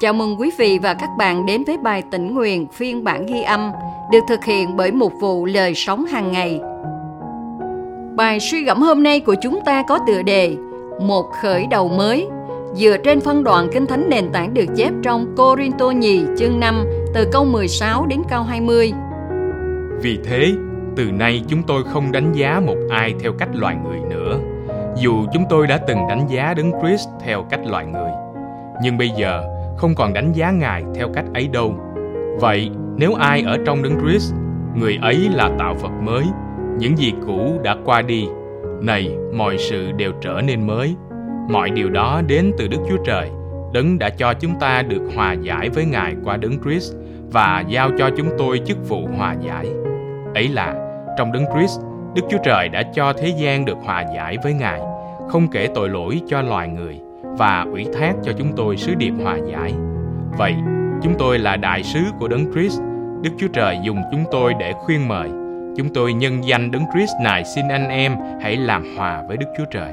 Chào mừng quý vị và các bạn đến với bài tỉnh nguyện phiên bản ghi âm được thực hiện bởi một vụ lời sống hàng ngày. Bài suy gẫm hôm nay của chúng ta có tựa đề Một khởi đầu mới dựa trên phân đoạn kinh thánh nền tảng được chép trong Corinto nhì chương 5 từ câu 16 đến câu 20. Vì thế, từ nay chúng tôi không đánh giá một ai theo cách loài người nữa, dù chúng tôi đã từng đánh giá Đấng Christ theo cách loài người. Nhưng bây giờ, không còn đánh giá Ngài theo cách ấy đâu. Vậy, nếu ai ở trong Đấng Christ, người ấy là tạo vật mới, những gì cũ đã qua đi. Này, mọi sự đều trở nên mới. Mọi điều đó đến từ Đức Chúa Trời, Đấng đã cho chúng ta được hòa giải với Ngài qua Đấng Christ và giao cho chúng tôi chức vụ hòa giải. Ấy là, trong Đấng Christ, Đức Chúa Trời đã cho thế gian được hòa giải với Ngài, không kể tội lỗi cho loài người và ủy thác cho chúng tôi sứ điệp hòa giải. Vậy, chúng tôi là đại sứ của Đấng Christ. Đức Chúa Trời dùng chúng tôi để khuyên mời. Chúng tôi nhân danh Đấng Christ này xin anh em hãy làm hòa với Đức Chúa Trời.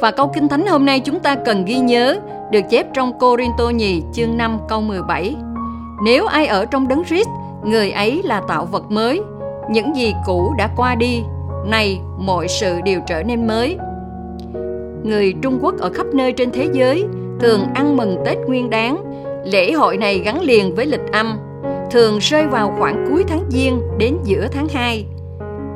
Và câu Kinh Thánh hôm nay chúng ta cần ghi nhớ được chép trong Corinto nhì chương 5 câu 17. Nếu ai ở trong Đấng Christ, người ấy là tạo vật mới. Những gì cũ đã qua đi, này mọi sự đều trở nên mới người Trung Quốc ở khắp nơi trên thế giới thường ăn mừng Tết Nguyên Đán. Lễ hội này gắn liền với lịch âm, thường rơi vào khoảng cuối tháng Giêng đến giữa tháng 2.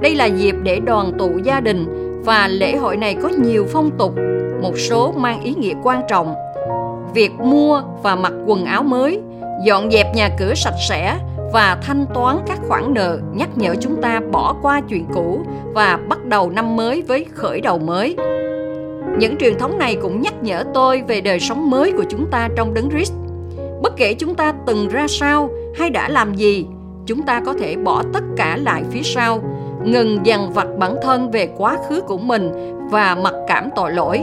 Đây là dịp để đoàn tụ gia đình và lễ hội này có nhiều phong tục, một số mang ý nghĩa quan trọng. Việc mua và mặc quần áo mới, dọn dẹp nhà cửa sạch sẽ và thanh toán các khoản nợ nhắc nhở chúng ta bỏ qua chuyện cũ và bắt đầu năm mới với khởi đầu mới. Những truyền thống này cũng nhắc nhở tôi về đời sống mới của chúng ta trong đấng Christ. Bất kể chúng ta từng ra sao hay đã làm gì, chúng ta có thể bỏ tất cả lại phía sau, ngừng dằn vặt bản thân về quá khứ của mình và mặc cảm tội lỗi.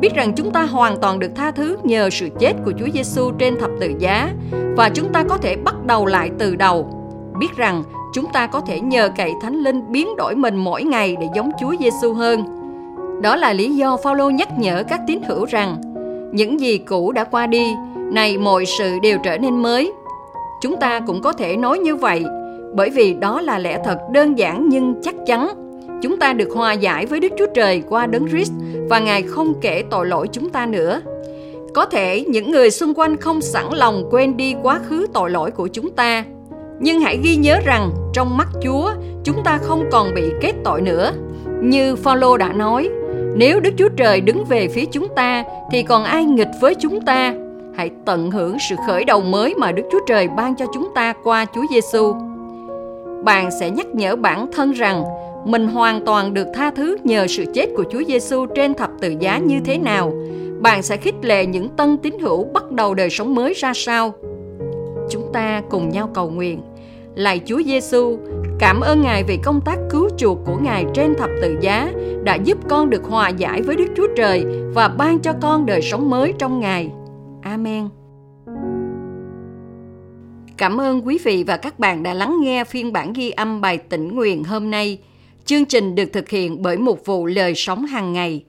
Biết rằng chúng ta hoàn toàn được tha thứ nhờ sự chết của Chúa Giêsu trên thập tự giá và chúng ta có thể bắt đầu lại từ đầu. Biết rằng chúng ta có thể nhờ cậy Thánh Linh biến đổi mình mỗi ngày để giống Chúa Giêsu hơn đó là lý do Phaolô nhắc nhở các tín hữu rằng những gì cũ đã qua đi, này mọi sự đều trở nên mới. Chúng ta cũng có thể nói như vậy, bởi vì đó là lẽ thật đơn giản nhưng chắc chắn. Chúng ta được hòa giải với Đức Chúa Trời qua Đấng Christ và Ngài không kể tội lỗi chúng ta nữa. Có thể những người xung quanh không sẵn lòng quên đi quá khứ tội lỗi của chúng ta, nhưng hãy ghi nhớ rằng trong mắt Chúa, chúng ta không còn bị kết tội nữa. Như Phaolô đã nói, nếu Đức Chúa Trời đứng về phía chúng ta thì còn ai nghịch với chúng ta? Hãy tận hưởng sự khởi đầu mới mà Đức Chúa Trời ban cho chúng ta qua Chúa Giêsu. Bạn sẽ nhắc nhở bản thân rằng mình hoàn toàn được tha thứ nhờ sự chết của Chúa Giêsu trên thập tự giá như thế nào. Bạn sẽ khích lệ những tân tín hữu bắt đầu đời sống mới ra sao. Chúng ta cùng nhau cầu nguyện. Lạy Chúa Giêsu, Cảm ơn Ngài vì công tác cứu chuộc của Ngài trên thập tự giá đã giúp con được hòa giải với Đức Chúa Trời và ban cho con đời sống mới trong Ngài. Amen. Cảm ơn quý vị và các bạn đã lắng nghe phiên bản ghi âm bài tĩnh nguyện hôm nay. Chương trình được thực hiện bởi một vụ lời sống hàng ngày